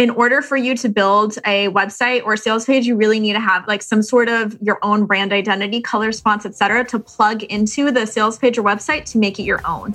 in order for you to build a website or sales page, you really need to have like some sort of your own brand identity, colors, fonts, etc., to plug into the sales page or website to make it your own.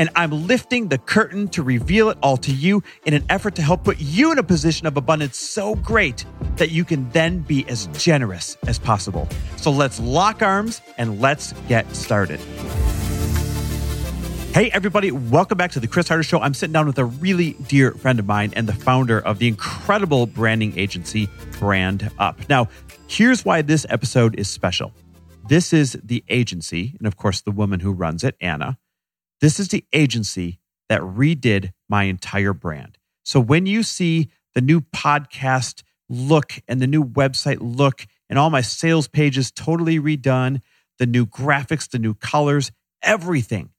I'm lifting the curtain to reveal it all to you in an effort to help put you in a position of abundance so great that you can then be as generous as possible. So let's lock arms and let's get started. Hey, everybody, welcome back to the Chris Harder Show. I'm sitting down with a really dear friend of mine and the founder of the incredible branding agency, BrandUp. Now, here's why this episode is special. This is the agency, and of course, the woman who runs it, Anna. This is the agency that redid my entire brand. So when you see the new podcast look and the new website look and all my sales pages totally redone, the new graphics, the new colors, everything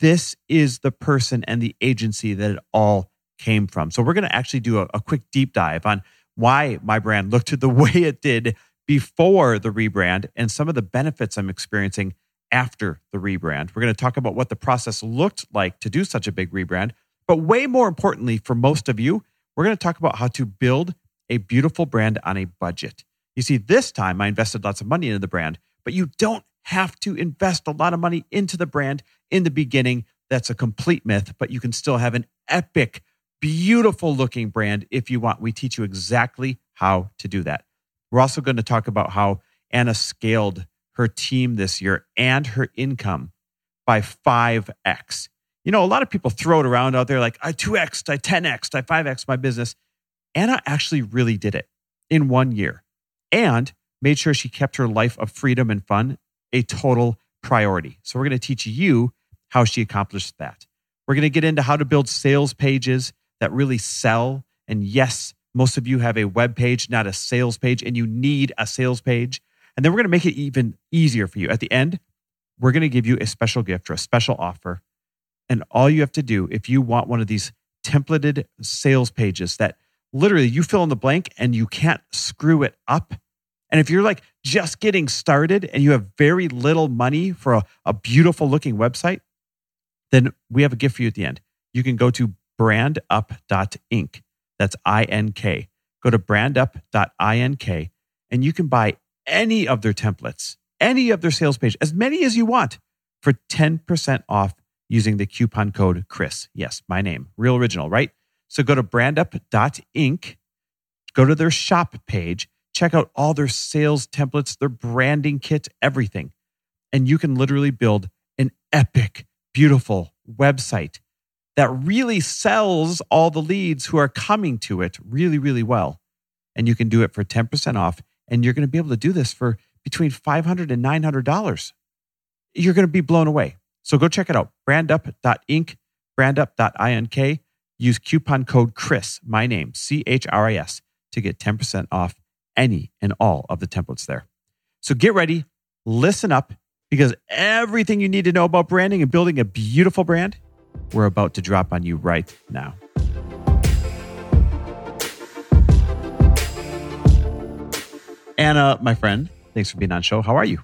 this is the person and the agency that it all came from. So we're going to actually do a, a, quick deep dive on why my brand looked the way it did before the rebrand and some of the benefits I'm experiencing after the rebrand. We're going to talk about what the process looked like to do such a big rebrand. But way more importantly, for most of you, we're going to talk about how to build a beautiful brand on a budget. You see, this time I invested lots of money into the brand, but you don't have to invest a lot of money into the brand in the beginning. That's a complete myth, but you can still have an epic, beautiful looking brand if you want. We teach you exactly how to do that. We're also going to talk about how Anna scaled her team this year and her income by 5x. You know, a lot of people throw it around out there like, I 2x, I 10x, I 5x my business. Anna actually really did it in one year and made sure she kept her life of freedom and fun a total priority. So, we're going to teach you how she accomplished that. We're going to get into how to build sales pages that really sell. And yes, most of you have a web page, not a sales page, and you need a sales page. And then we're going to make it even easier for you. At the end, we're going to give you a special gift or a special offer. And all you have to do, if you want one of these templated sales pages that literally you fill in the blank and you can't screw it up, and if you're like just getting started and you have very little money for a, a beautiful looking website, then we have a gift for you at the end. You can go to brandup.ink. That's I N K. Go to brandup.ink and you can buy any of their templates, any of their sales page, as many as you want for 10% off using the coupon code Chris. Yes, my name, real original, right? So go to brandup.ink, go to their shop page, Check out all their sales templates, their branding kit, everything. And you can literally build an epic, beautiful website that really sells all the leads who are coming to it really, really well. And you can do it for 10% off. And you're going to be able to do this for between $500 and $900. You're going to be blown away. So go check it out. Brandup.ink, brandup.ink. Use coupon code CHRIS, my name, C H R I S, to get 10% off any and all of the templates there. So get ready, listen up, because everything you need to know about branding and building a beautiful brand, we're about to drop on you right now. Anna, my friend, thanks for being on show. How are you?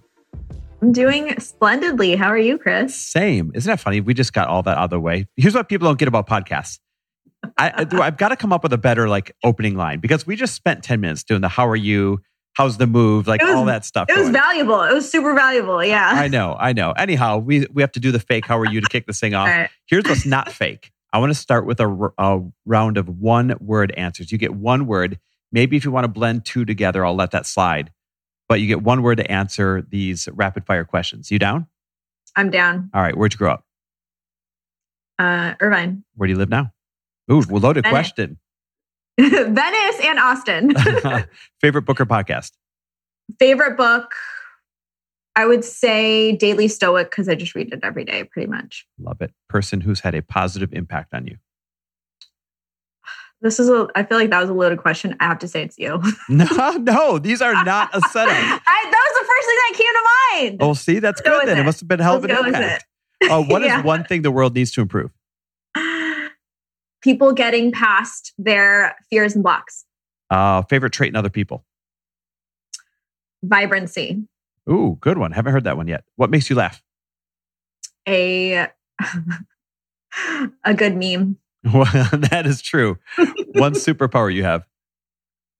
I'm doing splendidly. How are you, Chris? Same. Isn't that funny? We just got all that out of the way. Here's what people don't get about podcasts. I, I've got to come up with a better like opening line because we just spent 10 minutes doing the how are you, how's the move, like was, all that stuff. It was going. valuable. It was super valuable. Yeah. I know. I know. Anyhow, we, we have to do the fake how are you to kick this thing off. Right. Here's what's not fake. I want to start with a, a round of one word answers. You get one word. Maybe if you want to blend two together, I'll let that slide. But you get one word to answer these rapid fire questions. You down? I'm down. All right. Where'd you grow up? Uh, Irvine. Where do you live now? Ooh, well, loaded Venice. question. Venice and Austin. Favorite book or podcast? Favorite book. I would say Daily Stoic because I just read it every day, pretty much. Love it. Person who's had a positive impact on you. This is a. I feel like that was a loaded question. I have to say it's you. No, no, these are not a setup. I, that was the first thing that came to mind. Oh, see, that's Go good then. It. it. must have been a hell of an impact. Uh, what is Yeah. one thing the world needs to improve? People getting past their fears and blocks. Uh, favorite trait in other people? Vibrancy. Ooh, good one. Haven't heard that one yet. What makes you laugh? A a good meme. Well, that is true. One superpower you have.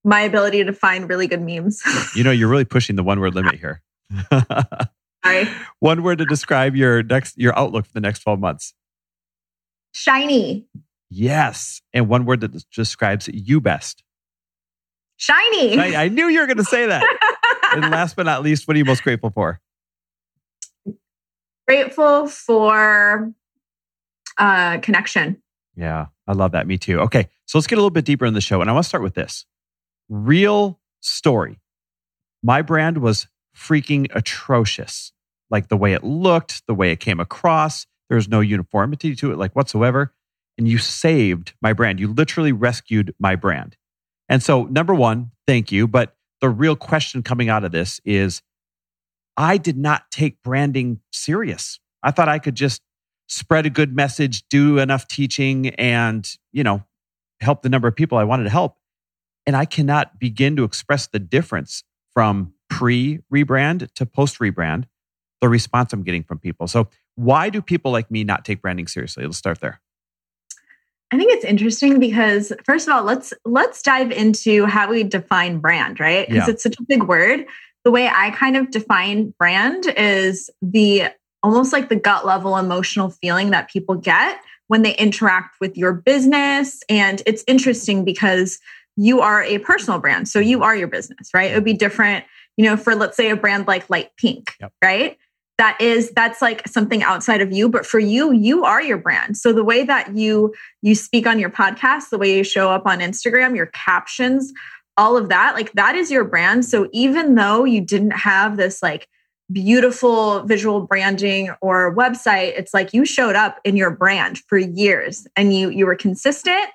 My ability to find really good memes. You know, you're really pushing the one word limit here. Sorry. one word to describe your next your outlook for the next 12 months. Shiny. Yes. And one word that describes you best. Shiny. I, I knew you were going to say that. and last but not least, what are you most grateful for? Grateful for uh connection. Yeah, I love that. Me too. Okay, so let's get a little bit deeper in the show. And I want to start with this real story. My brand was freaking atrocious. Like the way it looked, the way it came across, there was no uniformity to it, like whatsoever. And you saved my brand. You literally rescued my brand. And so, number one, thank you. But the real question coming out of this is I did not take branding serious. I thought I could just spread a good message, do enough teaching, and, you know, help the number of people I wanted to help. And I cannot begin to express the difference from pre rebrand to post rebrand, the response I'm getting from people. So, why do people like me not take branding seriously? Let's start there. I think it's interesting because first of all, let's let's dive into how we define brand, right? Because Yeah. it's such a big word. The way I kind of define brand is the almost like the gut level emotional feeling that people get when they interact with your business. And it's interesting because you are a personal brand. So you are your business, right? It would be different, you know, for let's say a brand like Light Pink, Yep. right? That is that's like something outside of you, but for you, you are your brand. So the way that you you speak on your podcast, the way you show up on Instagram, your captions, all of that, like that is your brand. So even though you didn't have this like beautiful visual branding or website, it's like you showed up in your brand for years and you you were consistent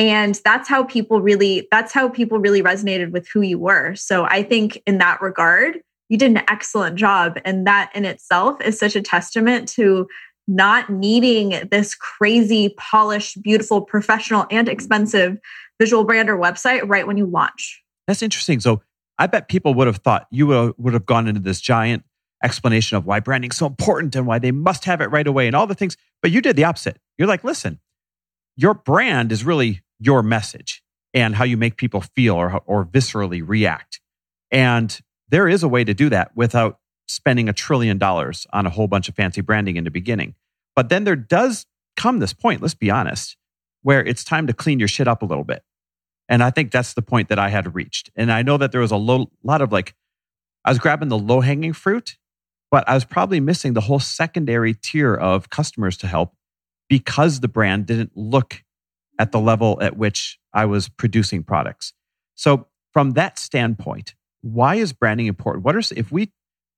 and that's how people really that's how people really resonated with who you were. So I think in that regard, you did an excellent job and that in itself is such a testament to not needing this crazy polished beautiful professional and expensive visual brand or website right when you launch That's interesting. So, I bet people would have thought you would would have gone into this giant explanation of why branding's so important and why they must have it right away and all the things. But you did the opposite. You're like, listen, your brand is really your message and how you make people feel or, or viscerally react. And there is a way to do that without spending a trillion dollars on a whole bunch of fancy branding in the beginning. But then there does come this point, let's be honest, where it's time to clean your shit up a little bit. And I think that's the point that I had reached. And I know that there was a lo- lot of like, I was grabbing the low hanging fruit, but I was probably missing the whole secondary tier of customers to help because the brand didn't look at the mm-hmm. level at which I was producing products. So, from that standpoint, why is branding important? What are, if we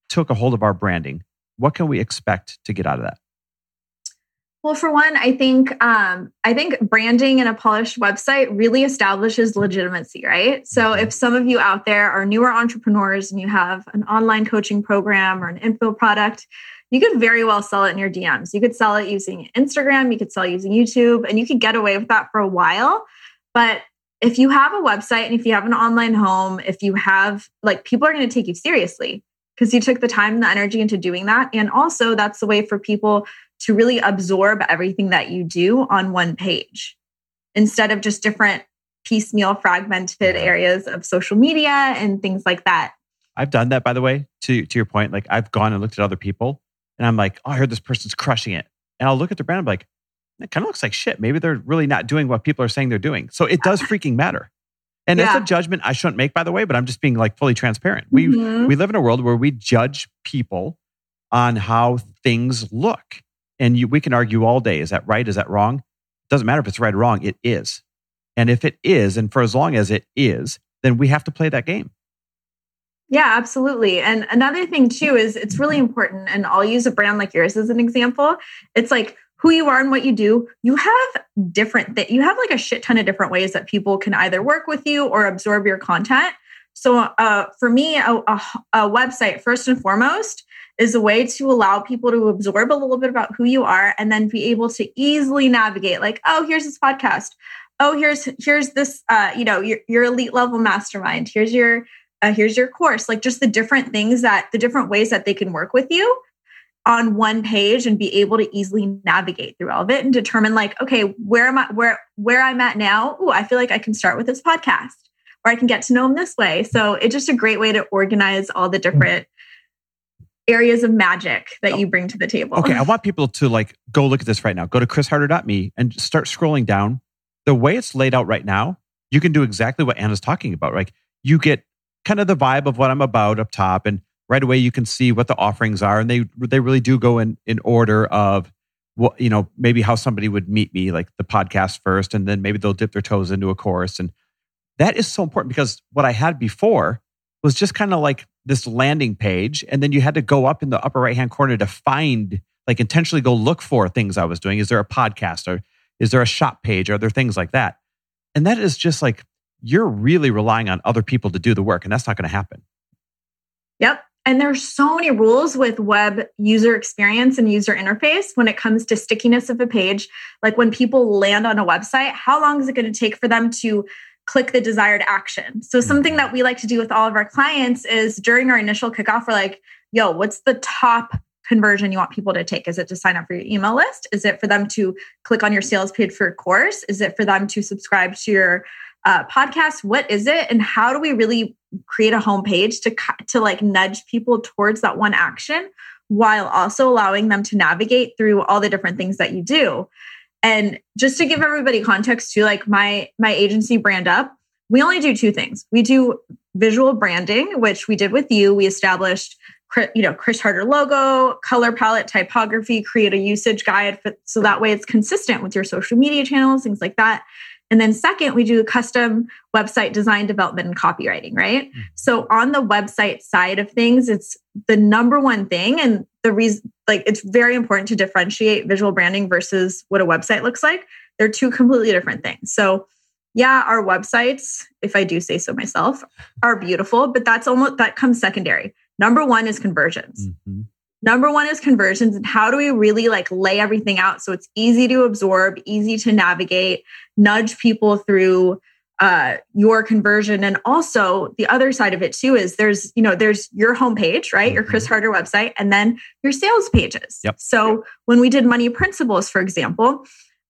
took a hold of our branding, what can we expect to get out of that? Well, for one, I think um, I think branding and a polished website really establishes legitimacy, right? So, if some of you out there are newer entrepreneurs and you have an online coaching program or an info product, you could very well sell it in your DMs. You could sell it using Instagram, you could sell it using YouTube, and you could get away with that for a while. But if you have a website and if you have an online home, if you have like people are going to take you seriously because you took the time and the energy into doing that. And also, that's the way for people to really absorb everything that you do on one page instead of just different piecemeal, fragmented areas of social media and things like that. I've done that, by the way, to, to your point. Like, I've gone and looked at other people and I'm like, oh, I heard this person's crushing it. And I'll look at their brand and be like, it kind of looks like shit. Maybe they're really not doing what people are saying they're doing. So it does freaking matter. And Yeah. that's a judgment I shouldn't make, by the way, but I'm just being like fully transparent. We Mhm. we live in a world where we judge people on how things look. And you, we can argue all day. Is that right? Is that wrong? It doesn't matter if it's right or wrong. It is. And if it is, and for as long as it is, then we have to play that game. Yeah, absolutely. And another thing too is it's really important, and I'll use a brand like yours as an example. It's like who you are and what you do. You have different that you have like a shit ton of different ways that people can either work with you or absorb your content. So uh, for me, a, a, a website first and foremost is a way to allow people to absorb a little bit about who you are and then be able to easily navigate like oh here's this podcast oh here's here's this uh, you know your, your elite level mastermind here's your uh, here's your course like just the different things that the different ways that they can work with you on one page and be able to easily navigate through all of it and determine like okay where am i where where i'm at now oh i feel like i can start with this podcast or i can get to know them this way so it's just a great way to organize all the mm-hmm. different areas of magic that oh. you bring to the table Okay, I want people to like go look at this right now. Go to chrisharder.me and start scrolling down. The way it's laid out right now, you can do exactly what Anna's talking about. Like you get kind of the vibe of what I'm about up top, and right away you can see what the offerings are, and they they really do go in in order of what you know maybe how somebody would meet me, like the podcast first, and then maybe they'll dip their toes into a course, and that is so important because what I had before was just kind of like this landing page, and then you had to go up in the upper right hand corner to find like intentionally go look for things I was doing. Is there a podcast or is there a shop page? Are there things like that? And that is just like you're really relying on other people to do the work, and that's not going to happen. Yep. And there's so many rules with web user experience and user interface when it comes to stickiness of a page. Like when people land on a website, how long is it going to take for them to click the desired action? So mm-hmm. something that we like to do with all of our clients is during our initial kickoff, we're like, yo, what's the top conversion you want people to take? Is it to sign up for your email list? Is it for them to click on your sales page for a course? Is it for them to subscribe to your uh, podcast? What is it? And how do we really create a homepage to to like nudge people towards that one action while also allowing them to navigate through all the different things that you do? And just to give everybody context to like my my agency brand up, we only do two things. We do visual branding, which we did with you. We established you know chris harder logo color palette typography create a usage guide for, so that way it's consistent with your social media channels things like that and then second we do custom website design development and copywriting right mm-hmm. so on the website side of things it's the number one thing and the reason like it's very important to differentiate visual branding versus what a website looks like they're two completely different things so yeah our websites if i do say so myself are beautiful but that's almost that comes secondary Number one is conversions. Mm-hmm. Number one is conversions. And how do we really like lay everything out so it's easy to absorb, easy to navigate, nudge people through uh, your conversion and also the other side of it too is there's you know there's your homepage right mm-hmm. your chris harder website and then your sales pages yep. so when we did money principles for example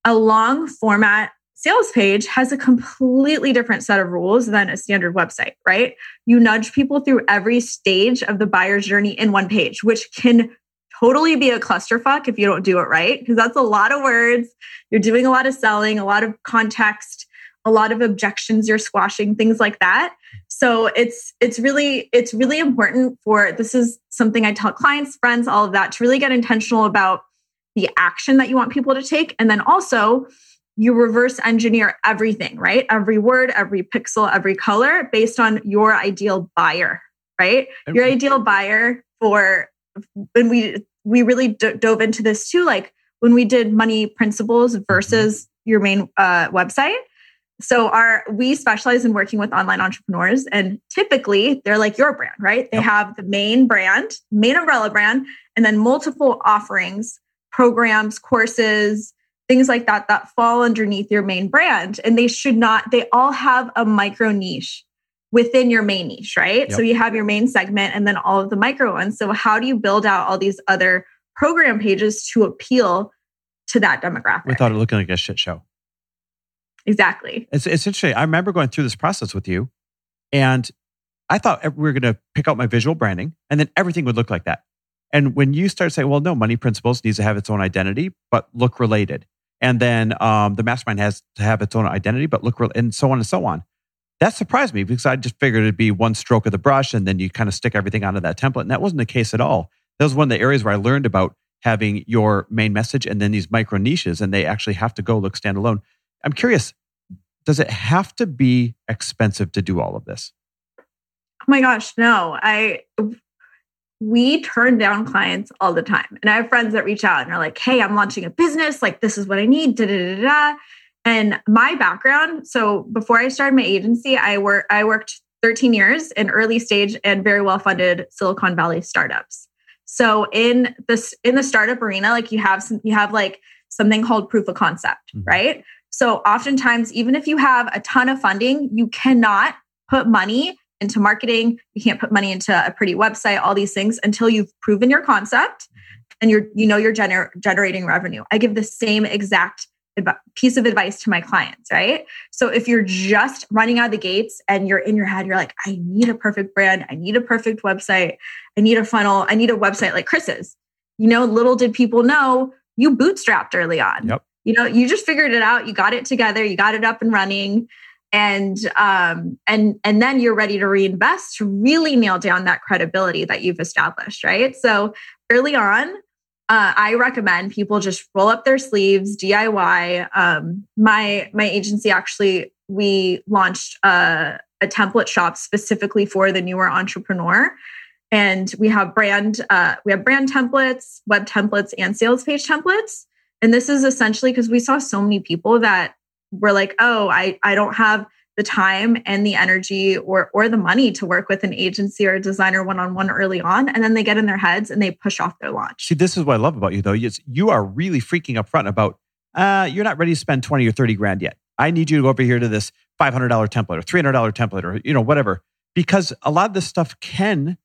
a long format sales page has a completely different set of rules than a standard website, right? You nudge people through every stage of the buyer's journey in one page, which can totally be a clusterfuck if you don't do it right, because that's a lot of words. You're doing a lot of selling, a lot of context, a lot of objections you're squashing, things like that. So it's it's really it's really important for this is something I tell clients, friends, all of that to really get intentional about the action that you want people to take and then also you reverse engineer everything, right? Every word, every pixel, every color based on your ideal buyer, right? Your ideal buyer for when we we really d- dove into this too like when we did money principles mm-hmm. versus your main uh, website so our we specialize in working with online entrepreneurs and typically they're like your brand right they yep. have the main brand main umbrella brand and then multiple offerings programs courses things like that that fall underneath your main brand. And they should not they all have a micro niche within your main niche right? Yep. so you have your main segment and then all of the micro ones. So how do you build out all these other program pages to appeal to that demographic? Without it looking like a shit show. Exactly. It's, it's interesting. I remember going through this process with you and i thought we were going to pick out my visual branding and then everything would look like that. And when you start saying well no money principles needs to have its own identity but look related and then um, the mastermind has to have its own identity, but look, and so on and so on. That surprised me because I just figured it'd be one stroke of the brush and then you kind of stick everything onto that template. And that wasn't the case at all. That was one of the areas where I learned about having your main message and then these micro niches, and they actually have to go look standalone. I'm curious, does it have to be expensive to do all of this? Oh my gosh, no. I we turn down clients all the time. And I have friends that reach out and are like, hey, I'm launching a business. Like, this is what I need. Da, da, da, da. And my background, so before I started my agency, I work I worked 13 years in early stage and very well funded Silicon Valley startups. So in this in the startup arena, like you have some you have like something called proof of concept, mm-hmm. right? So oftentimes, even if you have a ton of funding, you cannot put money into marketing. You can't put money into a pretty website, all these things until you've proven your concept and you're you know you're gener- generating revenue. I give the same exact piece of advice to my clients, right? So if you're just running out of the gates and you're in your head, you're like, I need a perfect brand, I need a perfect website, I need a funnel, I need a website like Chris's. You know, little did people know you bootstrapped early on. Yep. You know, you just figured it out, you got it together, you got it up and running. And um and and then you're ready to reinvest to really nail down that credibility that you've established, right? So early on, uh, I recommend people just roll up their sleeves, DIY. Um, my my agency actually we launched a, a, template shop specifically for the newer entrepreneur, and we have brand uh, we have brand templates, web templates, and sales page templates. And this is essentially because we saw so many people that were like, "Oh, I I don't have." the time and the energy or or the money to work with an agency or a designer one on one early on and then they get in their heads and they push off their launch. See, this is what I love about you though. Is you are really freaking upfront about uh, you're not ready to spend 20 or 30 grand yet. I need you to go over here to this $500 template or $300 template or you know whatever because a lot of this stuff can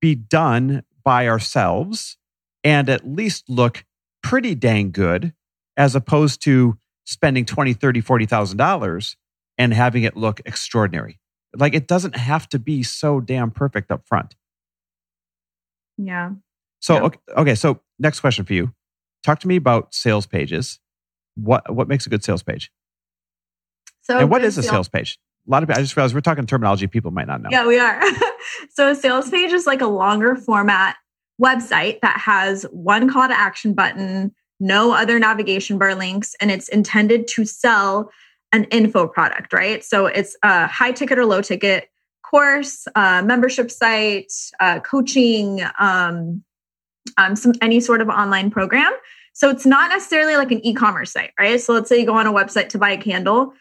be done by ourselves and at least look pretty dang good as opposed to spending 20 30 40,000 dollars and having it look extraordinary. Like it doesn't have to be so damn perfect up front. Yeah. So yeah. Okay, okay, so next question for you. Talk to me about sales pages. What what makes a good sales page? So and what is a sales, sales page? A lot of I just realized we're talking terminology people might not know. Yeah, we are. so a sales page is like a longer format website that has one call to action button, no other navigation bar links, and it's intended to sell an info product, right? So it's a high ticket or low ticket course, uh, membership site, uh, coaching, um, um, some any sort of online program. So it's not necessarily like an e-commerce site, right? So let's say you go on a website to buy a candle.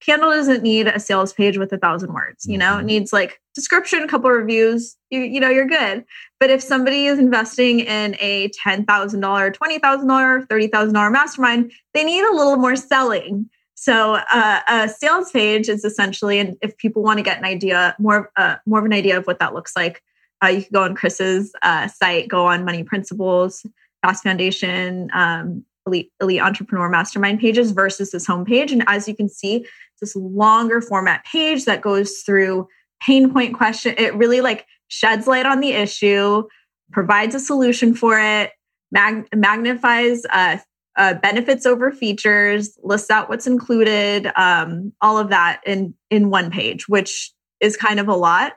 Candle doesn't need a sales page with a thousand words, you know, it mm-hmm. needs like description, a couple of reviews, you, you know, you're good. But if somebody is investing in a $10,000, $20,000, $30,000 mastermind, they need a little more selling so uh, a sales page is essentially, and if people want to get an idea, more uh, more of an idea of what that looks like, uh, you can go on Chris's uh, site, go on Money Principles, Fast Foundation, um, Elite Elite Entrepreneur Mastermind pages versus this homepage. And as you can see, this longer format page that goes through pain point question. It really like sheds light on the issue, provides a solution for it, mag- magnifies uh, uh, benefits over features, lists out what's included, um, all of that in in one page, which is kind of a lot.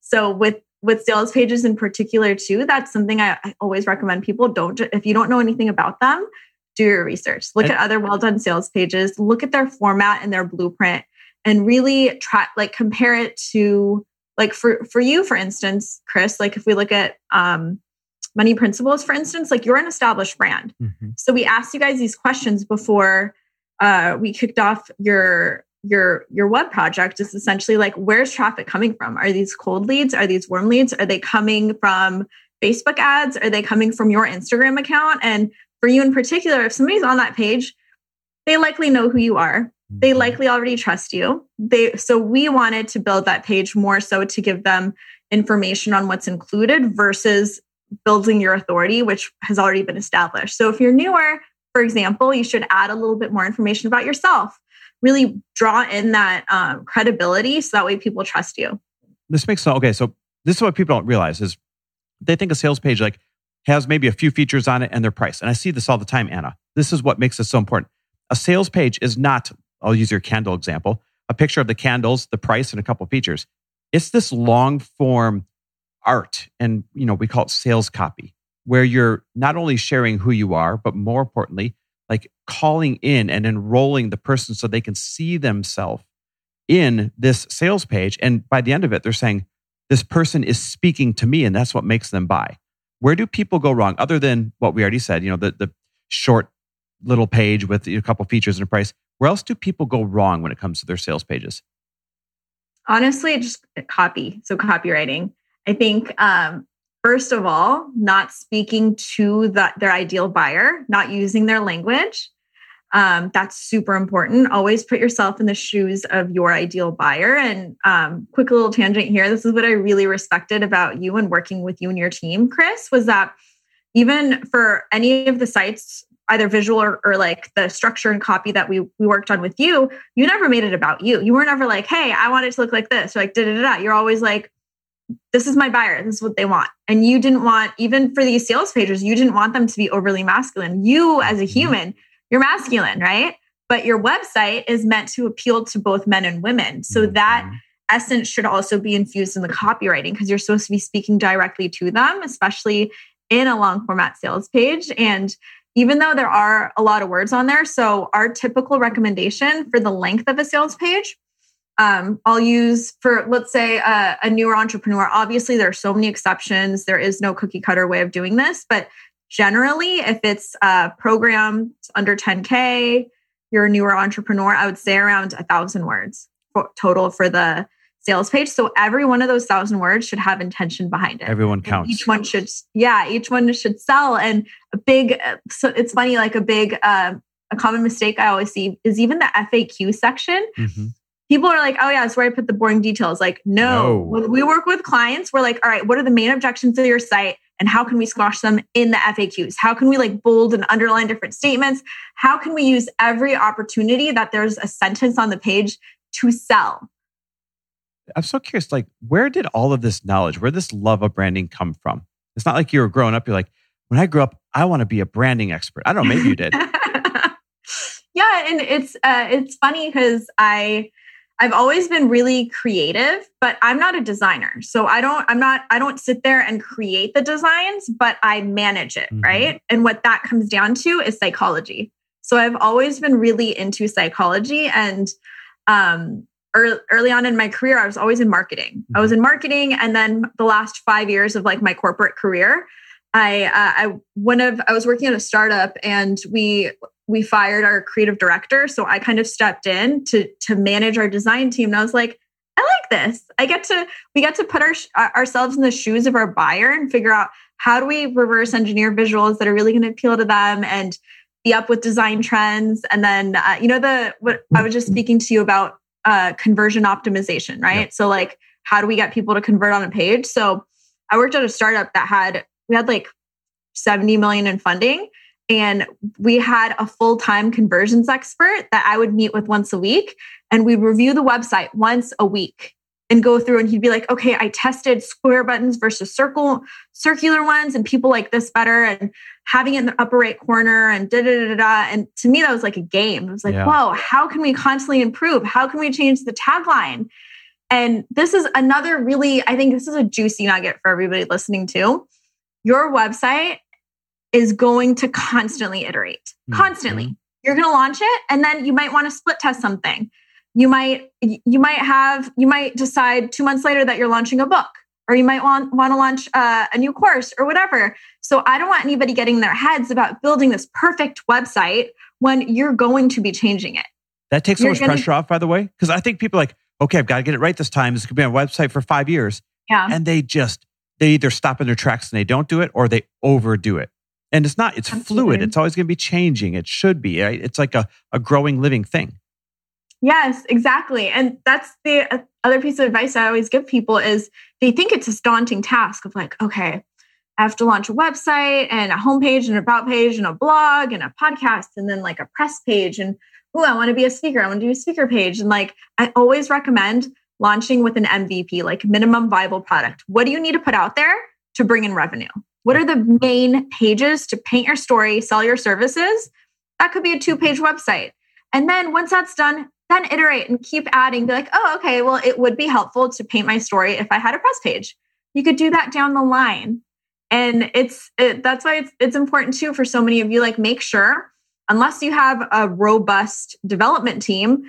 So with with sales pages in particular too, that's something I, I always recommend people don't if you don't know anything about them, do your research. Look at other well done sales pages, look at their format and their blueprint, and really try like compare it to like for for you for instance, Chris. Like if we look at um, money principles, for instance, like you're an established brand. Mm-hmm. So we asked you guys these questions before uh, we kicked off your your your web project is essentially like where's traffic coming from are these cold leads are these warm leads are they coming from facebook ads are they coming from your instagram account and for you in particular if somebody's on that page they likely know who you are they mm-hmm. likely already trust you they so we wanted to build that page more so to give them information on what's included versus building your authority, which has already been established. So if you're newer, for example, you should add a little bit more information about yourself. Really draw in that um, credibility so that way people trust you. This makes sense. Okay, so this is what people don't realize is they think a sales page like has maybe a few features on it and their price. And I see this all the time, Anna. This is what makes this so important. A sales page is not, I'll use your candle example, a picture of the candles, the price, and a couple features. It's this long form art and you know we call it sales copy where you're not only sharing who you are but more importantly like calling in and enrolling the person so they can see themselves in this sales page and by the end of it they're saying this person is speaking to me and that's what makes them buy. Where do people go wrong other than what we already said, you know, the, the short little page with a couple features and a price? Where else do people go wrong when it comes to their sales pages? Honestly, just copy. So copywriting. I think um, first of all, not speaking to the, their ideal buyer, not using their language. Um, that's super important. Always put yourself in the shoes of your ideal buyer. And um, quick little tangent here. This is what I really respected about you and working with you and your team, Chris, was that even for any of the sites, either visual or, or like the structure and copy that we we worked on with you, you never made it about you. You were never like, hey, I want it to look like this, or like da da da. You're always like, this is my buyer. This is what they want. And you didn't want, even for these sales pages, you didn't want them to be overly masculine. You, as a mm-hmm. human, you're masculine, right? But your website is meant to appeal to both men and women. So mm-hmm. that essence should also be infused in the copywriting because you're supposed to be speaking directly to them, especially in a long format sales page. And even though there are a lot of words on there, so our typical recommendation for the length of a sales page um, I'll use for, let's say, uh, a newer entrepreneur. Obviously, there are so many exceptions. There is no cookie cutter way of doing this, but generally, if it's a program under 10K, you're a newer entrepreneur, I would say around a thousand words total for the sales page. So every one of those thousand words should have intention behind it. Everyone counts. And each one should, yeah, each one should sell. And a big, so it's funny, like a big, uh, a common mistake I always see is even the FAQ section. Mm-hmm people are like, oh yeah, that's where I put the boring details. Like, no. no. When we work with clients, we're like, all right, what are the main objections of your site? And how can we squash them in the FAQs? How can we like bold and underline different statements? How can we use every opportunity that there's a sentence on the page to sell? I'm so curious, like, where did all of this knowledge, where this love of branding come from? It's not like you were growing up, you're like, when I grew up, I want to be a branding expert. I don't know, maybe you did. yeah, and it's uh, it's funny because I I've always been really creative, but I'm not a designer. So I don't, I'm not, I don't sit there and create the designs, but I manage it, mm-hmm. right? And what that comes down to is psychology. So I've always been really into psychology and um early, early on in my career I was always in marketing. Mm-hmm. I was mm-hmm. in marketing and then the last 5 years of like my corporate career I uh, I one of I was working at a startup and we we fired our creative director so i kind of stepped in to to manage our design team and i was like i like this i get to we get to put our ourselves in the shoes of our buyer and figure out how do we reverse engineer visuals that are really going to appeal to them and be up with design trends and then uh, you know the what i was just speaking to you about uh, conversion optimization right yep. so like how do we get people to convert on a page so i worked at a startup that had we had like 70 million in funding and we had a full time conversions expert that I would meet with once a week. And we'd review the website once a week and go through. And he'd be like, okay, I tested square buttons versus circle, circular ones, and people like this better. And having it in the upper right corner and da da da da. And to me, that was like a game. It was like, yeah. whoa, how can we constantly improve? How can we change the tagline? And this is another really, I think this is a juicy nugget for everybody listening to. Your website is going to constantly iterate, constantly. Mm-hmm. You're going to launch it and then you might want to split test something. You might you might have you might decide 2 months later that you're launching a book or you might want want to launch uh, a new course or whatever. So I don't want anybody getting their heads about building this perfect website when you're going to be changing it. That takes so much gonna, pressure off, by the way, because I think people like, okay, I've got to get it right this time. This could be on a website for five years. Yeah. And they just, they either stop in their tracks and they don't do it or they overdo it and it's not it's Absolutely. fluid it's always going to be changing it should be right? it's like a, a growing living thing yes exactly and that's the uh, other piece of advice i always give people is they think it's a daunting task of like okay i have to launch a website and a homepage and an about page and a blog and a podcast and then like a press page and oh i want to be a speaker i want to do a speaker page and like i always recommend launching with an mvp like minimum viable product what do you need to put out there to bring in revenue what are the main pages to paint your story, sell your services? That could be a two page website. And then once that's done, then iterate and keep adding. Be like, oh, okay, well, it would be helpful to paint my story if I had a press page. You could do that down the line. And it's it, that's why it's, it's important too for so many of you. Like, make sure, unless you have a robust development team,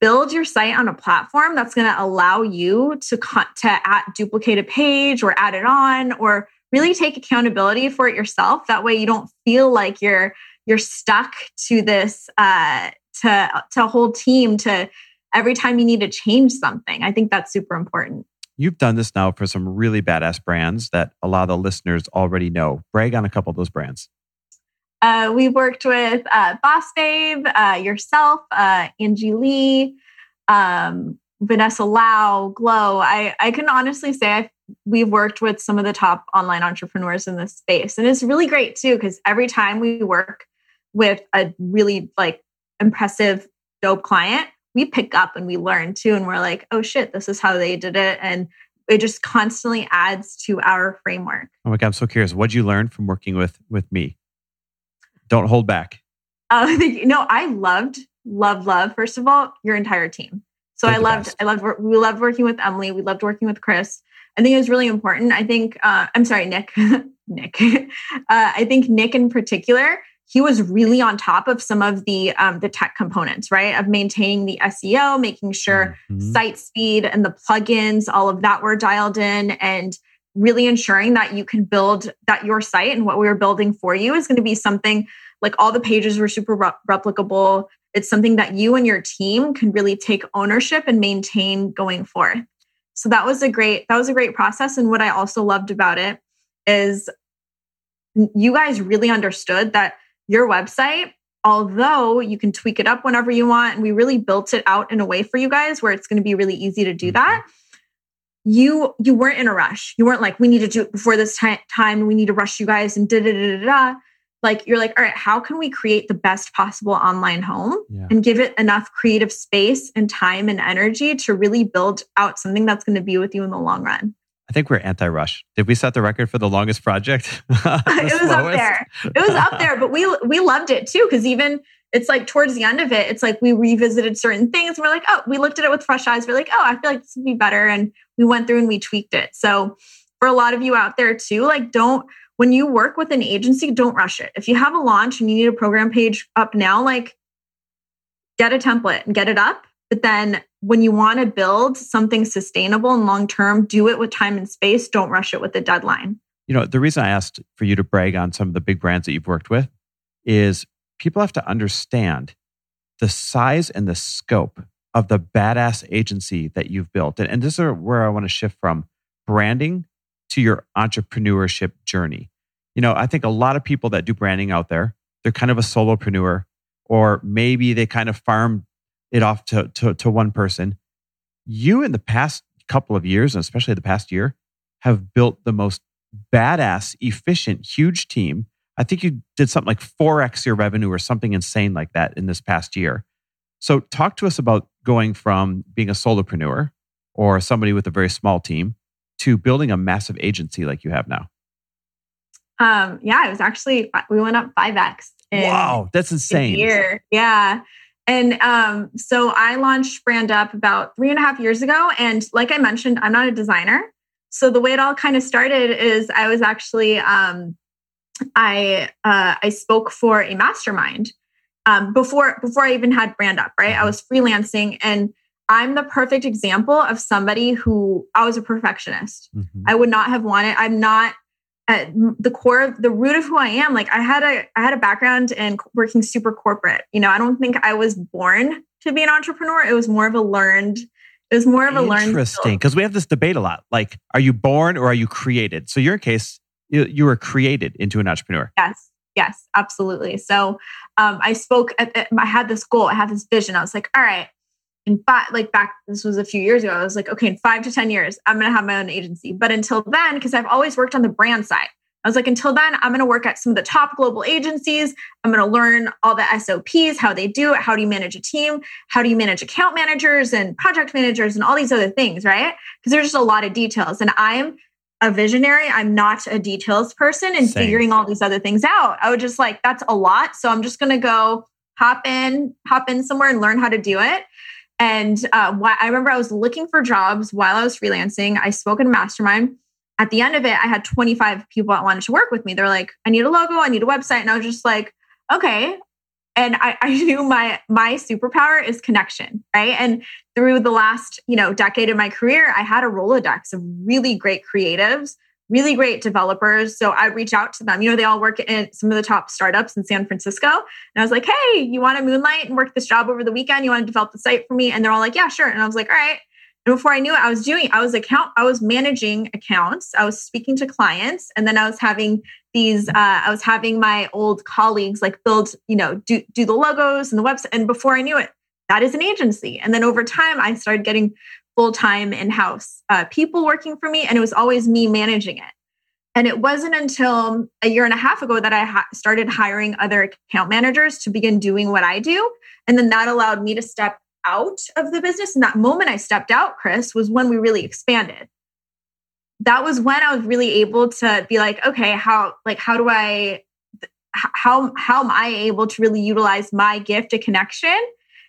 build your site on a platform that's going to allow you to to add, duplicate a page or add it on or really take accountability for it yourself that way you don't feel like you're you're stuck to this uh to to a whole team to every time you need to change something i think that's super important you've done this now for some really badass brands that a lot of the listeners already know brag on a couple of those brands uh, we worked with uh, Boss Babe, uh, yourself, uh, Angie Lee, um, Vanessa Lau, Glow. I, I can honestly say I've, we've worked with some of the top online entrepreneurs in this space. And it's really great too, because every time we work with a really like impressive, dope client, we pick up and we learn too. And we're like, oh shit, this is how they did it. And it just constantly adds to our framework. Oh my God, I'm so curious. What'd you learn from working with with me? Don't hold back. Uh, no, I loved, love, love. First of all, your entire team. So They're I loved, best. I loved, we loved working with Emily. We loved working with Chris. I think it was really important. I think, uh, I'm sorry, Nick, Nick. uh, I think Nick in particular, he was really on top of some of the um, the tech components, right? Of maintaining the SEO, making sure mm-hmm. site speed and the plugins, all of that were dialed in, and really ensuring that you can build that your site and what we were building for you is going to be something like all the pages were super re- replicable. It's something that you and your team can really take ownership and maintain going forth. So that was a great that was a great process and what I also loved about it is you guys really understood that your website although you can tweak it up whenever you want and we really built it out in a way for you guys where it's going to be really easy to do mm-hmm. that you you weren't in a rush. You weren't like, we need to do it before this time. Time we need to rush you guys and da da da da da. Like you're like, all right, how can we create the best possible online home yeah. and give it enough creative space and time and energy to really build out something that's going to be with you in the long run? I think we're anti-rush. Did we set the record for the longest project? the it was slowest? up there. It was up there, but we we loved it too because even it's like towards the end of it, it's like we revisited certain things. And we're like, oh, we looked at it with fresh eyes. We're like, oh, I feel like this would be better. And we went through and we tweaked it. So for a lot of you out there too, like don't, when you work with an agency, don't rush it. If you have a launch and you need a program page up now, like get a template and get it up. But then when you want to build something sustainable and long term, do it with time and space. Don't rush it with a deadline. You know, the reason I asked for you to brag on some of the big brands that you've worked with is people have to understand the size and the scope of the badass agency that you've built. And, and this is where I want to shift from branding to your entrepreneurship journey. You know, I think a lot of people that do branding out there, they're kind of a solopreneur, or maybe they kind of farm it off to, to, to one person. You, in the past couple of years, and especially the past year, have built the most badass, efficient, huge team I think you did something like 4x your revenue or something insane like that in this past year. So, talk to us about going from being a solopreneur or somebody with a very small team to building a massive agency like you have now. Um, yeah, it was actually we went up 5x. wow, that's insane. Year. Yeah. And um, so I launched BrandUp about three and a half years ago. And like I mentioned, I'm not a designer. So the way it all kind of started is I was actually um, I uh, I spoke for a mastermind um, before before I even had brand up. Right, I was freelancing, and I'm the perfect example of somebody who I was a perfectionist. Mm-hmm. I would not have wanted. I'm not at the core of the root of who I am. Like I had a I had a background in working super corporate. You know, I don't think I was born to be an entrepreneur. It was more of a learned. It was more of a learned. Interesting, because we have this debate a lot. Like, are you born or are you created? So your case, you, you were created into an entrepreneur. Yes. Yes, absolutely. So um, I spoke, at, at, I had this goal, I had this vision. I was like, all right, in five, like back, this was a few years ago. I was like, okay, in five to 10 years, I'm going to have my own agency. But until then, because I've always worked on the brand side, I was like, until then, I'm going to work at some of the top global agencies. I'm going to learn all the SOPs, how they do it. How do you manage a team? How do you manage account managers and project managers and all these other things, right? Because there's just a lot of details. And I'm a visionary. I'm not a details person and Same. figuring all these other things out. I would just like, that's a lot. So I'm just going to go hop in, hop in somewhere and learn how to do it. And uh, I remember I was looking for jobs while I was freelancing. I spoke in a mastermind. At the end of it, I had 25 people that wanted to work with me. They're like, I need a logo, I need a website. And I was just like, okay, and I, I knew my my superpower is connection, right? And through the last you know decade of my career, I had a rolodex of really great creatives, really great developers. So I'd reach out to them. You know, they all work in some of the top startups in San Francisco, and I was like, "Hey, you want to moonlight and work this job over the weekend? You want to develop the site for me?" And they're all like, "Yeah, sure." And I was like, "All right." And before I knew it, I was doing, I was account, I was managing accounts, I was speaking to clients, and then I was having these, uh, I was having my old colleagues like build, you know, do do the logos and the website. And before I knew it, that is an agency. And then over time, I started getting full time in house uh, people working for me, and it was always me managing it. And it wasn't until a year and a half ago that I ha- started hiring other account managers to begin doing what I do. And then that allowed me to step out of the business. And that moment I stepped out, Chris, was when we really expanded. That was when I was really able to be like, okay, how like how do I how how am I able to really utilize my gift of connection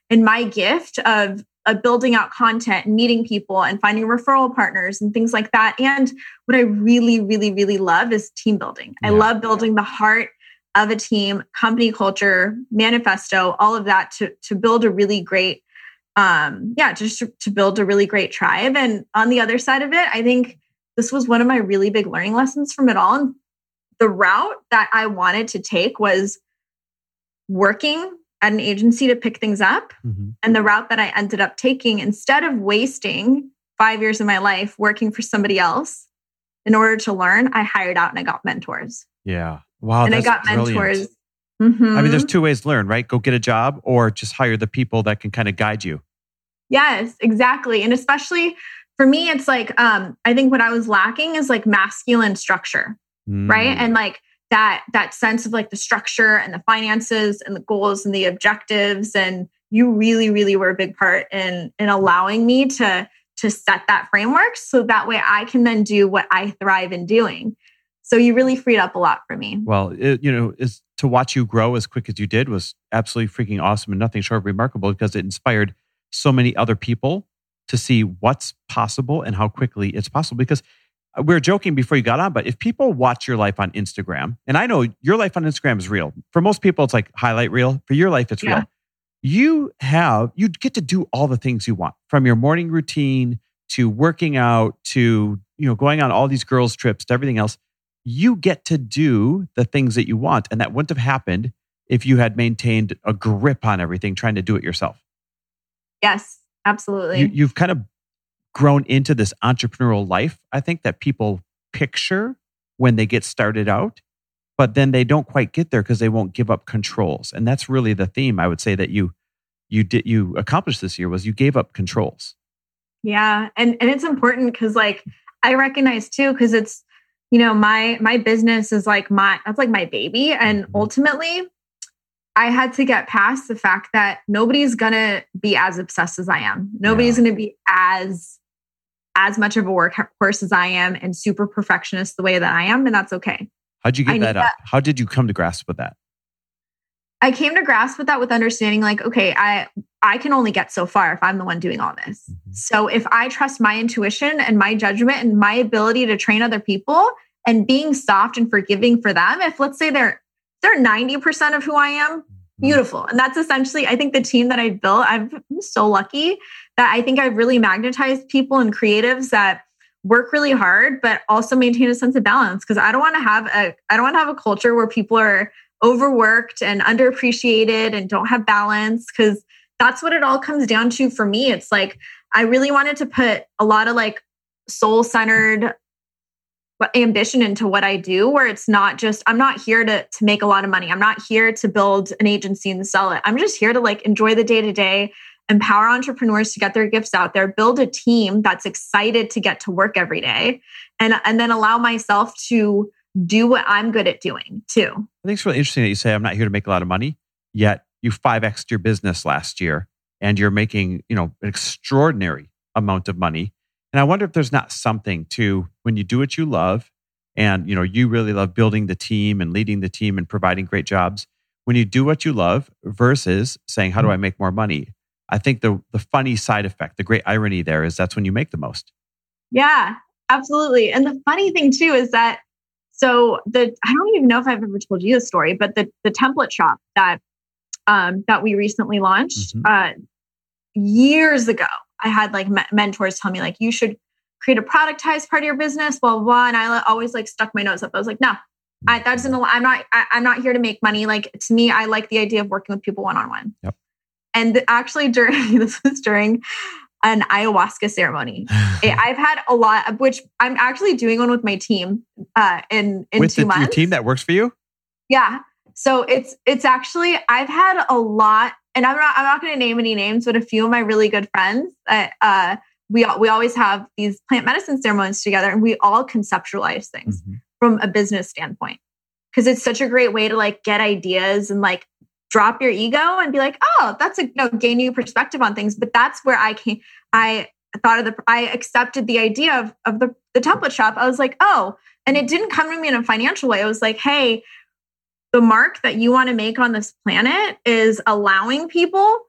and my gift of building out content and meeting people and finding referral partners and things like that. And what I really, really, really love is team building. Yeah. I love building the heart of a team, company culture, manifesto, all of that to, to build a really great um, yeah, just to, to build a really great tribe. And on the other side of it, I think this was one of my really big learning lessons from it all. And the route that I wanted to take was working at an agency to pick things up. Mm-hmm. And the route that I ended up taking, instead of wasting five years of my life working for somebody else in order to learn, I hired out and I got mentors. Yeah. Wow. And I got brilliant. mentors Mm-hmm. I mean, there's two ways to learn, right? Go get a job or just hire the people that can kind of guide you. Yes, exactly. And especially for me, it's like, um, I think what I was lacking is like masculine structure, mm. right? And like that, that sense of like the structure and the finances and the goals and the objectives. And you really, really were a big part in, in allowing me to, to set that framework so that way I can then do what I thrive in doing. So you really freed up a lot for me. Well, it, you know, is to watch you grow as quick as you did was absolutely freaking awesome and nothing short of remarkable because it inspired so many other people to see what's possible and how quickly it's possible. Because we were joking before you got on, but if people watch your life on Instagram, and I know your life on Instagram is real. For most people, it's like highlight reel. For your life, it's yeah. real. You have, you get to do all the things you want from your morning routine to working out to, you know, going on all these girls' trips to everything else you get to do the things that you want. And that wouldn't have happened if you had maintained a grip on everything, trying to do it yourself. Yes, absolutely. You, you've kind of grown into this entrepreneurial life, I think, that people picture when they get started out, but then they don't quite get there because they won't give up controls. And that's really the theme I would say that you you did you accomplished this year was you gave up controls. Yeah. And and it's important because like I recognize too, because it's you know my my business is like my that's like my baby and mm-hmm. ultimately i had to get past the fact that nobody's gonna be as obsessed as i am nobody's yeah. gonna be as as much of a workhorse as i am and super perfectionist the way that i am and that's okay how'd you get that up that. how did you come to grasp with that I came to grasp with that with understanding like, okay, I I can only get so far if I'm the one doing all this. Mm-hmm. So if I trust my intuition and my judgment and my ability to train other people and being soft and forgiving for them, if let's say they're they're 90% of who I am, mm-hmm. beautiful. And that's essentially, I think the team that I built, I'm so lucky that I think I've really magnetized people and creatives that work really hard, but also maintain a sense of balance. Cause I don't want to have a I don't want to have a culture where people are overworked and underappreciated and don't have balance because that's what it all comes down to for me. It's like I really wanted to put a lot of like soul centered ambition into what I do where it's not just I'm not here to to make a lot of money. I'm not here to build an agency and sell it. I'm just here to like enjoy the day to day, empower entrepreneurs to get their gifts out there, build a team that's excited to get to work every day and and then allow myself to do what I'm good at doing too. I think it's really interesting that you say I'm not here to make a lot of money, yet you 5x your business last year and you're making, you know, an extraordinary amount of money. And I wonder if there's not something to when you do what you love and, you know, you really love building the team and leading the team and providing great jobs. When you do what you love versus saying, how do mm-hmm. I make more money? I think the the funny side effect, the great irony there is that's when you make the most. Yeah, absolutely. And the funny thing too is that so the I don't even know if I've ever told you the story, but the the template shop that um, that we recently launched. Mm-hmm. Uh, years ago, I had like me- mentors tell me like you should create a productized part of your business, blah blah. blah. And I always like stuck my nose up. I was like, no, I, that doesn't. I'm not. I, am not here to make money. Like to me, I like the idea of working with people one on one. And actually, during this was during an ayahuasca ceremony. I've had a lot of which I'm actually doing one with my team uh, in in with two the, months. Your team that works for you. Yeah. So it's it's actually I've had a lot, and I'm not I'm not going to name any names, but a few of my really good friends. Uh, uh, we we always have these plant medicine ceremonies together, and we all conceptualize things mm-hmm. from a business standpoint because it's such a great way to like get ideas and like drop your ego and be like, oh, that's a you know, gain new perspective on things. But that's where I came. I thought of the. I accepted the idea of of the the template shop. I was like, oh, and it didn't come to me in a financial way. I was like, hey, the mark that you want to make on this planet is allowing people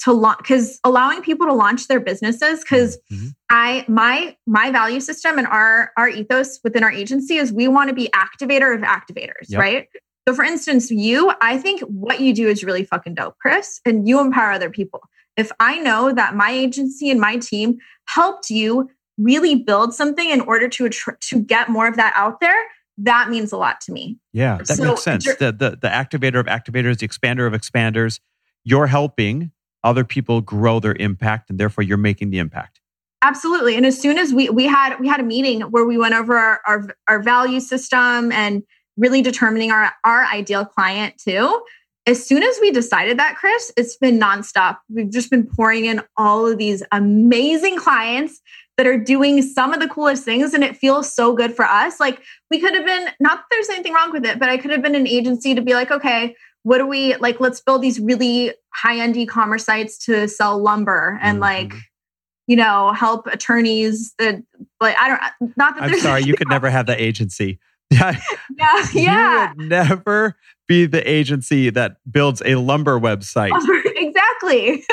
to launch because allowing people to launch their businesses because mm-hmm. i my my value system and our our ethos within our agency is we want to be activator of activators yep. right so for instance you i think what you do is really fucking dope chris and you empower other people if i know that my agency and my team helped you really build something in order to to get more of that out there that means a lot to me. Yeah, that so, makes sense. The, the the activator of activators, the expander of expanders, you're helping other people grow their impact and therefore you're making the impact. Absolutely. And as soon as we we had we had a meeting where we went over our our, our value system and really determining our our ideal client too. As soon as we decided that, Chris, it's been nonstop. We've just been pouring in all of these amazing clients that are doing some of the coolest things and it feels so good for us like we could have been not that there's anything wrong with it but i could have been an agency to be like okay what do we like let's build these really high end e-commerce sites to sell lumber and mm-hmm. like you know help attorneys that like i don't not that i'm sorry you could never have the agency yeah yeah yeah you would never be the agency that builds a lumber website exactly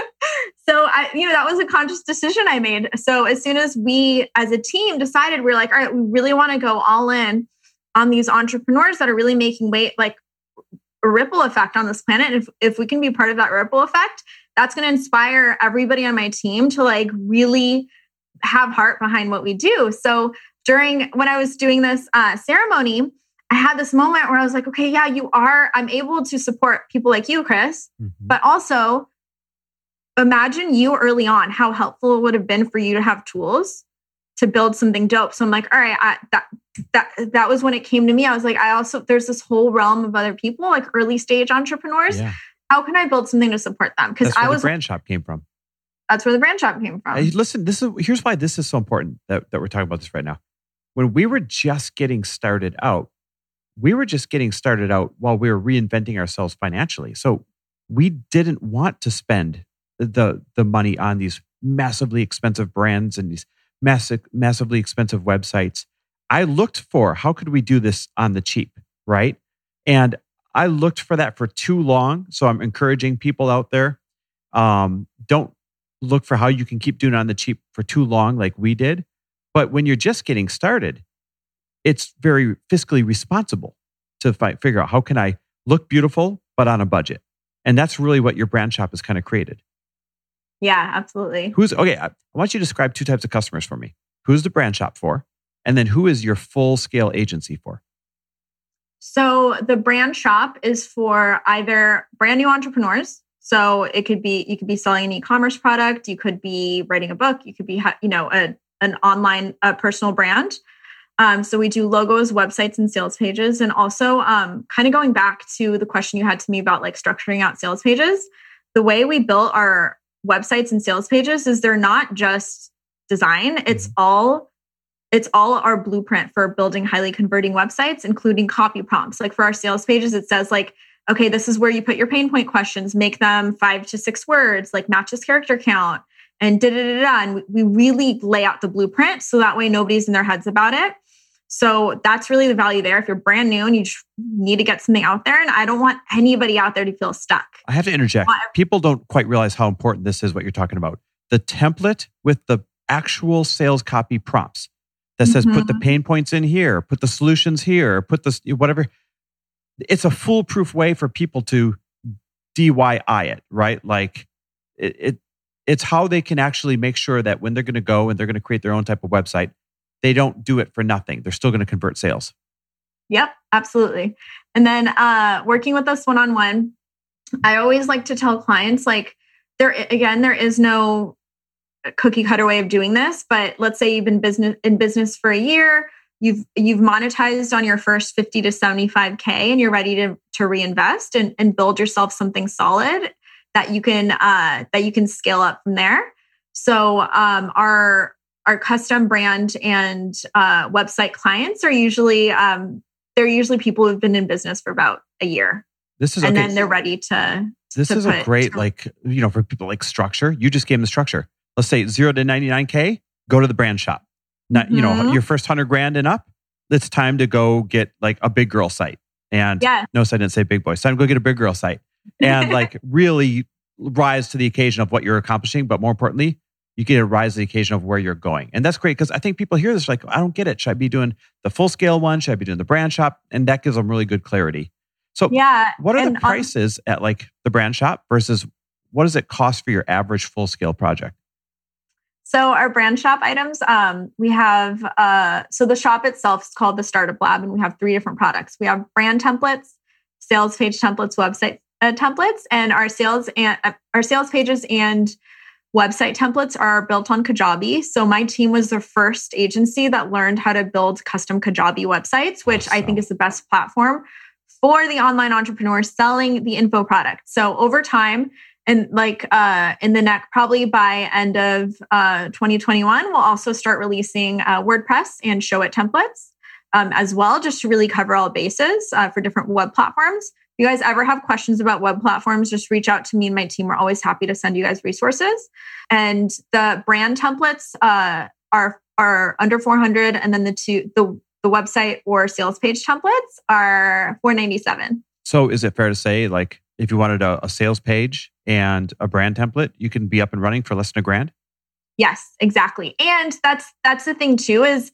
so I, you know, that was a conscious decision I made. So as soon as we as a team decided, we are like, all right, we really want to go all in on these entrepreneurs that are really making weight, like a ripple effect on this planet. And If if we can be part of that ripple effect, that's going to inspire everybody on my team to like really have heart behind what we do. So during when I was doing this uh, ceremony, I had this moment where I was like, okay, yeah, you are. I'm able to support people like you, Chris, mm-hmm. but also imagine you early on how helpful it would have been for you to have tools to build something dope. So I'm like, all right, I, that that that was when it came to me. I was like, I also there's this whole realm of other people, like early stage entrepreneurs. Yeah. How can I build something to support them? Because I was the brand shop came from. That's where the brand shop came from. Hey, listen, this is here's why this is so important that, that we're talking about this right now. When we were just getting started out, we were just getting started out while we were reinventing ourselves financially. So we didn't want to spend the the money on these massively expensive brands and these massive massively expensive websites. I looked for how could we do this on the cheap right? And i looked for that for too long. So i'm encouraging people out there um, don't look for how you can keep doing it on the cheap for too long like we did but when you're just getting started it's very fiscally responsible to fight, figure out how can i look beautiful but on a budget and that's really what your brand shop has kind of created yeah, absolutely. Who's okay? I want you to describe two types of customers for me. Who's the brand shop for? And then who is your full scale agency for? So the brand shop is for either brand new entrepreneurs. So it could be you could be selling an e-commerce product, you could be writing a book, you could be you know a, an online a personal brand. Um, so we do logos, websites, and sales pages, and also um, kind of going back to the question you had to me about like structuring out sales pages. The way we built our websites and sales pages is they're not just design it's mm-hmm. all it's all our blueprint for building highly converting websites including copy prompts like for our sales pages it says like okay this is where you put your pain point questions make them five to six words like match this character count and da da da da and we really lay out the blueprint so that way nobody's in their heads about it so that's really the value there. If you're brand new and you need to get something out there, and I don't want anybody out there to feel stuck. I have to interject. People don't quite realize how important this is, what you're talking about. The template with the actual sales copy prompts that says mm-hmm. put the mm-hmm. pain points in here, put the solutions here, put this, whatever. It's a foolproof way for people to DIY it, right? Like it, it it's how they can actually make sure that when they're going to go and they're going to create their own type of website, they don't do it for nothing. They're still going to convert sales. Yep, absolutely. And then uh, working with us one on one, I always like to tell clients like there again there is no cookie cutter way of doing this, but let's say you've been business in business for a year, you've you've monetized on your first 50 to 75k and you're ready to to reinvest and, and build yourself something solid that you can uh, that you can scale up from there. So um, our our custom brand and uh, website clients are usually um, they're usually people who've been in business for about a year. This is and okay. then they're ready to. This to is a great like you know for people like structure. You just gave them the structure. Let's say zero to ninety nine k. Go to the brand shop. Not mm-hmm. you know mm-hmm. your first hundred grand and up. It's time to go get like a big girl site. And yeah. no, so I didn't say big boy. So I'm going to go get a big girl site and like really rise to the occasion of what you're accomplishing. But more importantly, you get to rise to the occasion of where you're going. And that's great because I think people hear this like, I don't get it. Should I be doing the full scale one? Should I be doing the brand shop? And that gives them really good clarity. So, yeah. What are the prices um, at like the brand shop versus what does it cost for your average full scale project? So our brand shop items, um, we have uh, so the shop itself is called the Startup Lab, and we have three different products. We have brand templates, sales page templates, website uh, templates, and our sales and uh, our sales pages and website templates are built on Kajabi. So my team was the first agency that learned how to build custom Kajabi websites, which awesome. I think is the best platform for the online entrepreneur selling the info product. So over time, and like uh, in the next probably by end of uh, 2021 we'll also start releasing uh, wordpress and Showit templates um, as well just to really cover all bases uh, for different web platforms you guys ever have questions about web platforms, just reach out to me and my team. We're always happy to send you guys resources. And the brand templates uh, are are under 400, and then the two the the website or sales page templates are 497. So is it fair to say, like, if you wanted a, a sales page and a brand template, you can be up and running for less than a grand? Yes, exactly. And that's that's the thing too is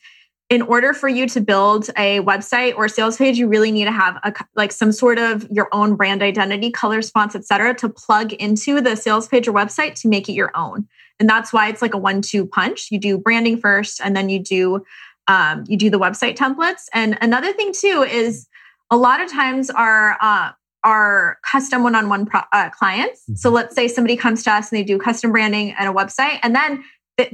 in order for you to build a website or sales page you really need to have a like some sort of your own brand identity color fonts etc to plug into the sales page or website to make it your own. And that's why it's like a one-two punch. You do branding first and then you do um, you do the website templates. And another thing too is a lot of times our uh, our custom one-on-one pro- uh, clients. So mm-hmm. let's say somebody comes to us and they do custom branding and a website and then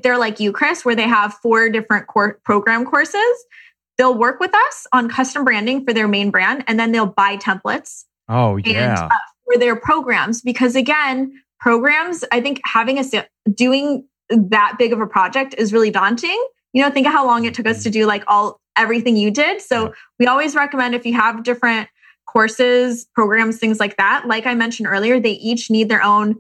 they're like you, Chris, where they have four different core program courses. They'll work with us on custom branding for their main brand, and then they'll buy templates. Oh, yeah. And, uh, for their programs, because again, programs, I think having a doing that big of a project is really daunting. You know, think of how long it took us to do like all everything you did. So we always recommend if you have different courses, programs, things like that. Like I mentioned earlier, they each need their own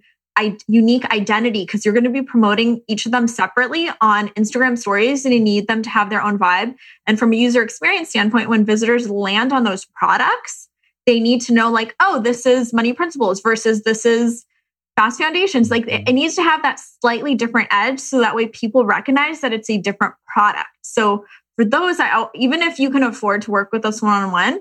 unique identity because you're going to be promoting each of them separately on Instagram stories and you need them to have their own vibe. And from a user experience standpoint, when visitors land on those products, they need to know like, oh, this is money principles versus this is fast foundations. Like it, it needs to have that slightly different edge so that way people recognize that it's a different product. So for those, I, even if you can afford to work with us one on one,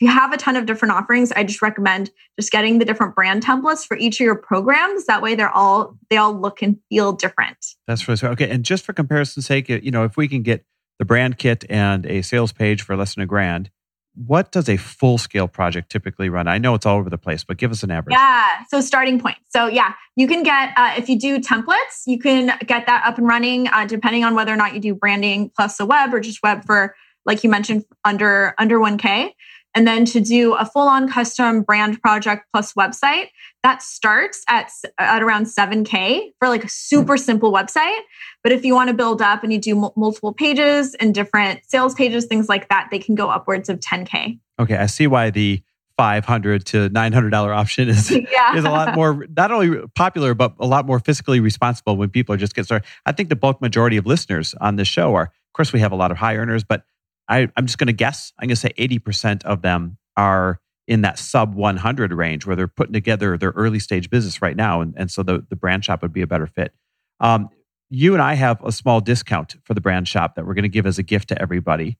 if you have a ton of different offerings, I just recommend just getting the different brand templates for each of your programs. That way they're all they all look and feel different. That's really smart. Okay. And just for comparison's sake, you know, if we can get the brand kit and a sales page for less than a grand, what does a full scale project typically run? I know it's all over the place, but give us an average. Yeah. So starting point. So yeah, you can get uh, if you do templates, you can get that up and running uh, depending on whether or not you do branding plus the web or just web for like you mentioned under under 1k. And then to do a full on custom brand project plus website, that starts at, at around 7K for like a super hmm. simple website. But if you want to build up and you do m- multiple pages and different sales pages, things like that, they can go upwards of 10K. Okay. I see why the 500 to $900 option is, yeah. is a lot more, not only popular, but a lot more fiscally responsible when people are just getting started. I think the bulk majority of listeners on this show are, of course, we have a lot of high earners, but I, I'm just going to guess. I'm going to say 80% of them are in that sub 100 range where they're putting together their early stage business right now. And, and so the, the brand shop would be a better fit. Um, you and I have a small discount for the brand shop that we're going to give as a gift to everybody.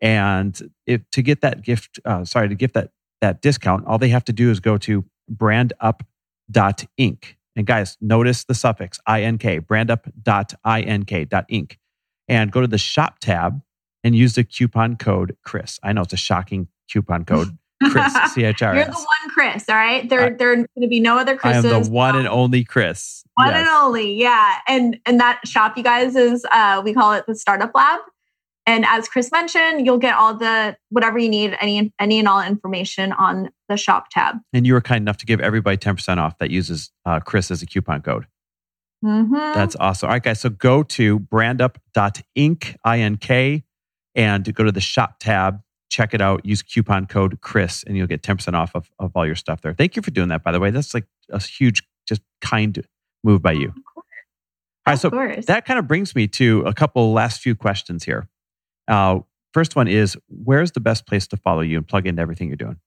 And if to get that gift, uh, sorry, to get that that discount, all they have to do is go to brandup.ink. And guys, notice the suffix ink, brandup.ink.inc. And go to the shop tab and use the coupon code Chris. I know it's a shocking coupon code. Chris, C H R S. You're the one Chris, all right? There, I- there are going to be no other Chris. I am the one and only Chris. One Yes. and only, yeah. And and that shop, you guys, is uh, we call it the Startup Lab. And as Chris mentioned, you'll get all the whatever you need, any any and all information on the shop tab. And you were kind enough to give everybody 10% off that uses uh, Chris as a coupon code. Mm-hmm. That's awesome. All right, guys. So go to brandup.ink, I-N-K, and go to the shop tab. Check it out. Use coupon code Chris, and you'll get 10% off of, of all your stuff there. Thank you for doing that, by the way. That's like a huge, just kind move by you. Of course. All right, Of so course. that kind of brings me to a couple last few questions here. Uh, first one is where's the best place to follow you and plug into everything you're doing?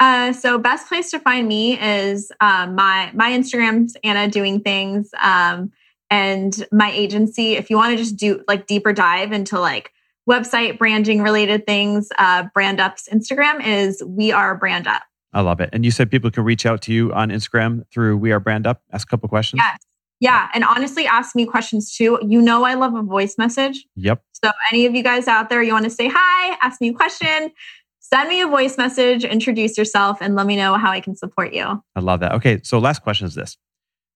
Uh, so best place to find me is um, my my Instagram's Anna doing things, um, and my agency. If you want to just do like deeper dive into like website branding related things, uh, BrandUp's Instagram is we are BrandUp. I love it. And you said people can reach out to you on Instagram through We Are BrandUp, ask a couple questions. Yes, yeah, and honestly, ask me questions too. You know, I love a voice message. Yep. So any of you guys out there, you want to say hi, ask me a question. Send me a voice message, introduce yourself, and let me know how I can support you. I love that. Okay, so last question is this.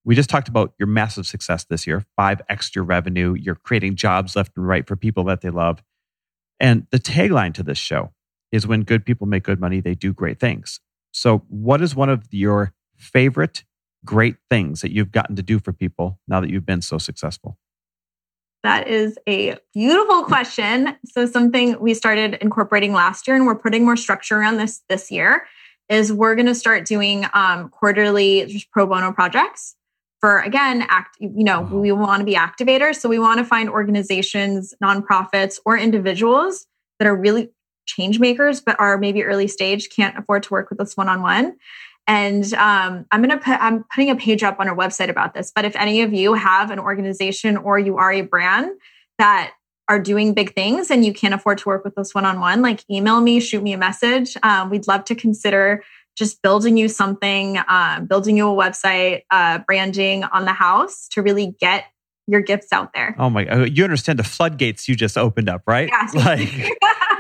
We just talked about your massive success this year, five extra revenue. You're creating jobs left and right for people that they love. And the tagline to this show is when good people make good money, they do great things. So, what is one of your favorite great things that you've gotten to do for people now that you've been so successful? That is a beautiful question. So something we started incorporating last year, and we're putting more structure around this this year, is we're going to start doing um, quarterly pro bono projects for again, act. You know, Wow. we want to be activators, so we want to find organizations, nonprofits, or individuals that are really change makers, but are maybe early stage, can't afford to work with us one on one. And um, I'm gonna put I'm putting a page up on our website about this. But if any of you have an organization or you are a brand that are doing big things and you can't afford to work with us one on one, like email me, shoot me a message. Um, we'd love to consider just building you something, um, building you a website, uh, branding on the house to really get your gifts out there. Oh my, uh, you understand the floodgates you just opened up, right? Yes. Like,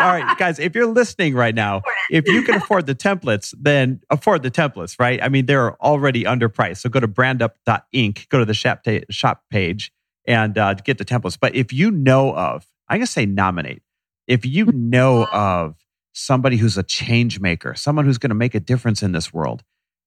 all right, guys, if you're listening right now, if you can afford the templates, then afford the templates, right? I mean, they're already underpriced. So go to brandup.ink, go to the shop, ta- shop page and uh, get the templates. But if you know of, I'm going to say nominate. If you know of somebody who's a change maker, someone who's going to make a difference in this world,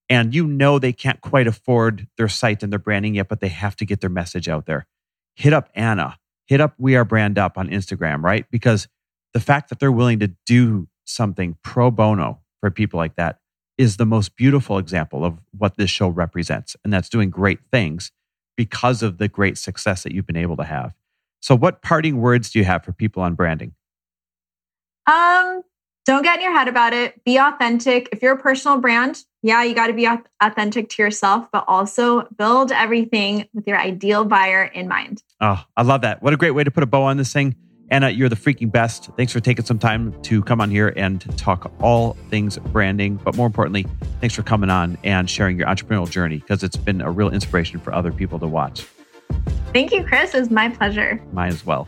and you know they can't quite afford their site and their branding yet, but they have to get their message out there, hit up Anna, hit up We Are BrandUp on Instagram, right? Because the fact that they're willing to do something pro bono for people like that is the most beautiful example of what this show represents. And that's doing great things because of the great success that you've been able to have. So, what parting words do you have for people on branding? Um, don't get in your head about it. Be authentic. If you're a personal brand, yeah, you got to be authentic to yourself, but also build everything with your ideal buyer in mind. Oh, I love that. What a great way to put a bow on this thing. Anna, you're the freaking best. Thanks for taking some time to come on here and talk all things branding. But more importantly, thanks for coming on and sharing your entrepreneurial journey because it's been a real inspiration for other people to watch. Thank you, Chris. It was my pleasure. Mine as well.